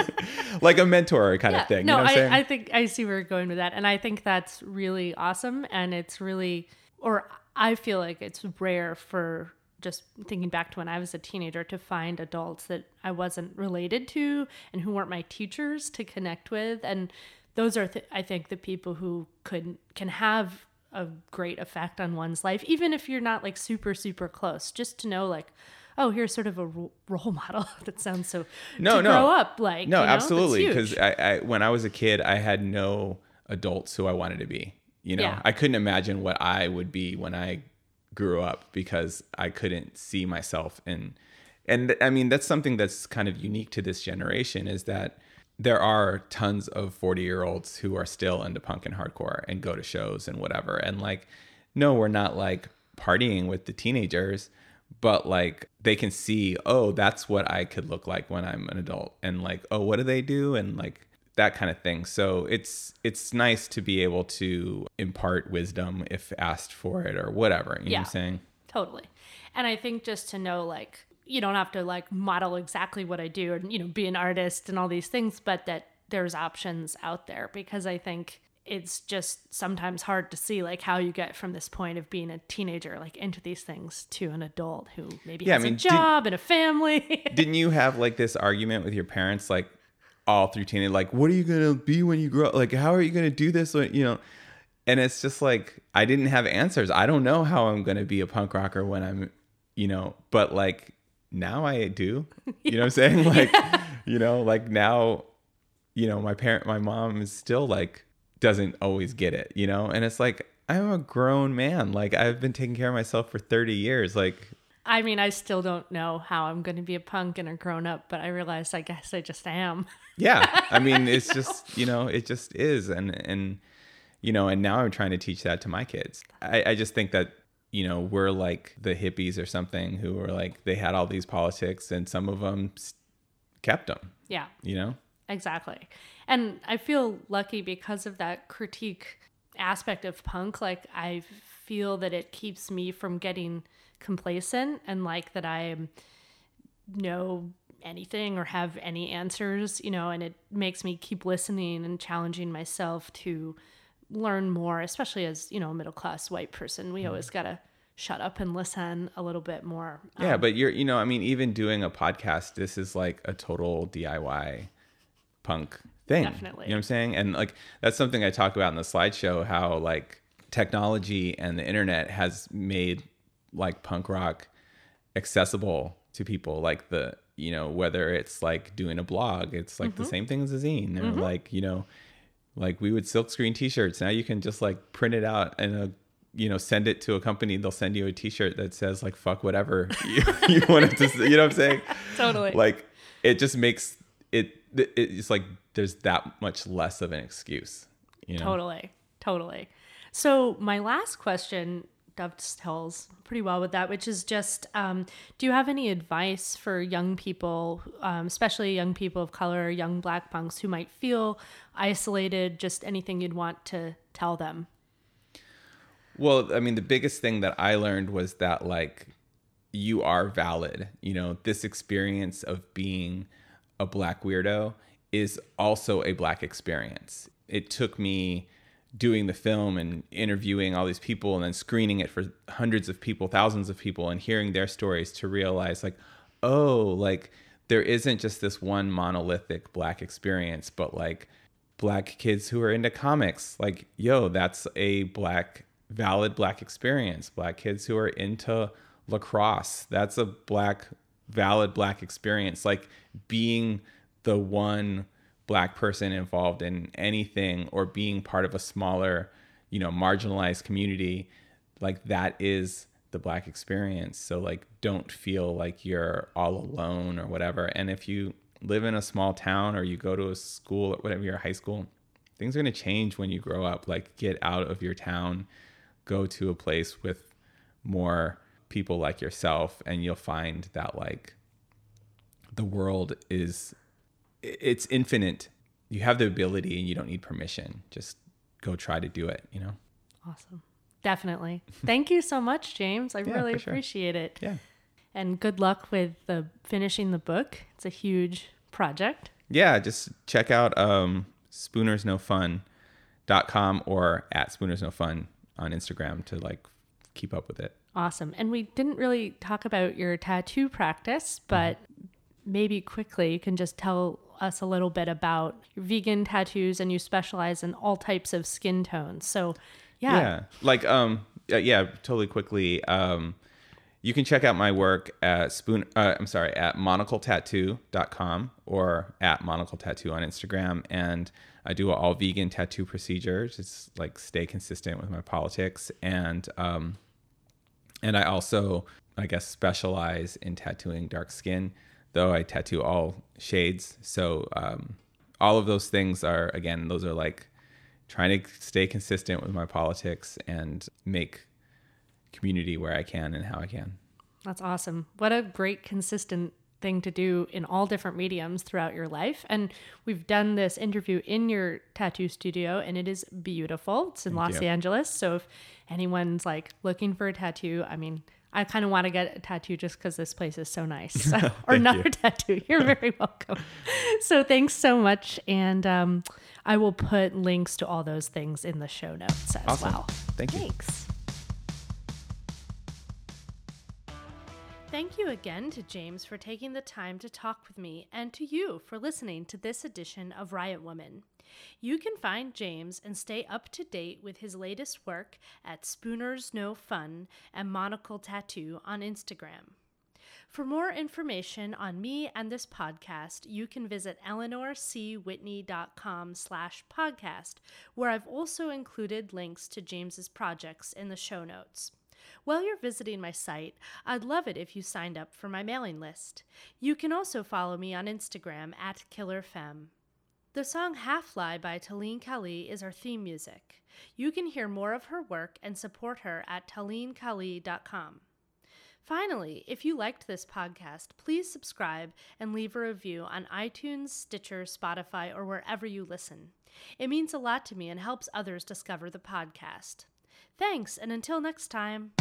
like a mentor kind of thing. No, you know what I'm saying? I, I think I see where you're going with that. And I think that's really awesome. And it's really, or I feel like it's rare for just thinking back to when I was a teenager to find adults that I wasn't related to and who weren't my teachers to connect with. And those are, th- I think, the people who could can have a great effect on one's life, even if you're not like super, super close, just to know like, oh, here's sort of a ro- role model that sounds so No, to no. grow up like no, you know? Absolutely. Because I, I, when I was a kid, I had no adults who I wanted to be. You know, Yeah. I couldn't imagine what I would be when I grew up because I couldn't see myself in. And I mean, that's something that's kind of unique to this generation is that there are tons of 40 year olds who are still into punk and hardcore and go to shows and whatever. And like, no, we're not like partying with the teenagers, but like they can see, oh, that's what I could look like when I'm an adult. And like, oh, what do they do? And like that kind of thing. So it's it's nice to be able to impart wisdom if asked for it or whatever. You know what I'm saying? Totally. And I think just to know, like, you don't have to like model exactly what I do or, you know, be an artist and all these things, but that there's options out there because I think it's just sometimes hard to see like how you get from this point of being a teenager like into these things to an adult who maybe Yeah, I has mean, a did- job and a family. Didn't you have like this argument with your parents like all through teenage like what are you going to be when you grow up? Like how are you going to do this when, you know? And it's just like I didn't have answers. I don't know how I'm going to be a punk rocker when I'm, you know, but like now I do. You know what I'm saying? Like, you know, like now, you know, my parent my mom is still like doesn't always get it, you know? And it's like I'm a grown man. Like I've been taking care of myself for 30 years. Like I mean, I still don't know how I'm going to be a punk and a grown up, but I realized I guess I just am. yeah i mean it's just you know it just is and and you know and now i'm trying to teach that to my kids i, I just think that you know we're like the hippies or something who were like they had all these politics and some of them kept them Yeah. you know Exactly. And I feel lucky because of that critique aspect of punk. Like, I feel that it keeps me from getting complacent and like that I know anything or have any answers, you know, and it makes me keep listening and challenging myself to learn more, especially as, you know, a middle class white person. We mm-hmm. always got to shut up and listen a little bit more. yeah um, but you're you know i mean even doing a podcast this is like a total diy punk thing. Definitely. you know what i'm saying? And like that's something i talk about in the slideshow how like technology and the internet has made like punk rock accessible to people. Like the you know whether it's like doing a blog it's like the mm-hmm. same thing as a zine. Or mm-hmm. like you know like we would silkscreen t-shirts. Now you can just like print it out and a you know send it to a company. They'll send you a t-shirt that says like fuck whatever you, you want it to you know what i'm saying? Totally. like it just makes it it's like there's that much less of an excuse you know Totally. Totally. So, my last question dovetails pretty well with that, which is just um, do you have any advice for young people, um, especially young people of color, young black punks who might feel isolated? Just anything you'd want to tell them? Well, I mean, the biggest thing that I learned was that like you are valid. You know, this experience of being a black weirdo is also a black experience. It took me doing the film and interviewing all these people and then screening it for hundreds of people, thousands of people, and hearing their stories to realize, like, oh, like there isn't just this one monolithic black experience, but like black kids who are into comics, like, yo, that's a black, valid black experience. Black kids who are into lacrosse, that's a black, valid black experience. Like being the one black person involved in anything or being part of a smaller, you know, marginalized community, like that is the black experience. So like don't feel like you're all alone or whatever. And if you live in a small town or you go to a school or whatever your high school, things are going to change when you grow up. Like get out of your town, go to a place with more people like yourself and you'll find that like the world is it's infinite. You have the ability and you don't need permission. Just go try to do it, you know? Awesome. Definitely. Thank you so much, James. I Yeah, really sure. appreciate it. Yeah. And good luck with the finishing the book. It's a huge project. Yeah, just check out um spoonersnofun.com or at spoonersnofun on Instagram to like keep up with it. Awesome. And we didn't really talk about your tattoo practice, but maybe quickly you can just tell us a little bit about your vegan tattoos and you specialize in all types of skin tones. So, yeah. yeah like um yeah totally quickly um you can check out my work at spoon uh, i'm sorry at monocletattoo.com or at monocle tattoo on instagram and i do all vegan tattoo procedures it's like stay consistent with my politics and um and i also i guess specialize in tattooing dark skin though i tattoo all shades so um all of those things are again those are like trying to stay consistent with my politics and make community where I can and how I can. That's awesome. What a great, consistent thing to do in all different mediums throughout your life. And we've done this interview in your tattoo studio, and it is beautiful. It's in Los you. Angeles. So if anyone's like looking for a tattoo, I mean, I kind of want to get a tattoo just because this place is so nice. Or another you. tattoo. You're very welcome. So thanks so much. And um, I will put links to all those things in the show notes as Awesome. well. Thank you. Thanks. Thank you again to James for taking the time to talk with me and to you for listening to this edition of Riot Woman. You can find James and stay up to date with his latest work at Spooners No Fun and Monocle Tattoo on Instagram. For more information on me and this podcast, you can visit eleanorcwhitney.com slash podcast, where I've also included links to James's projects in the show notes. While you're visiting my site, I'd love it if you signed up for my mailing list. You can also follow me on Instagram at KillerFemme. The song Half Lie by Talene Kali is our theme music. You can hear more of her work and support her at talenekali.com. Finally, if you liked this podcast, please subscribe and leave a review on iTunes, Stitcher, Spotify, or wherever you listen. It means a lot to me and helps others discover the podcast. Thanks, and until next time.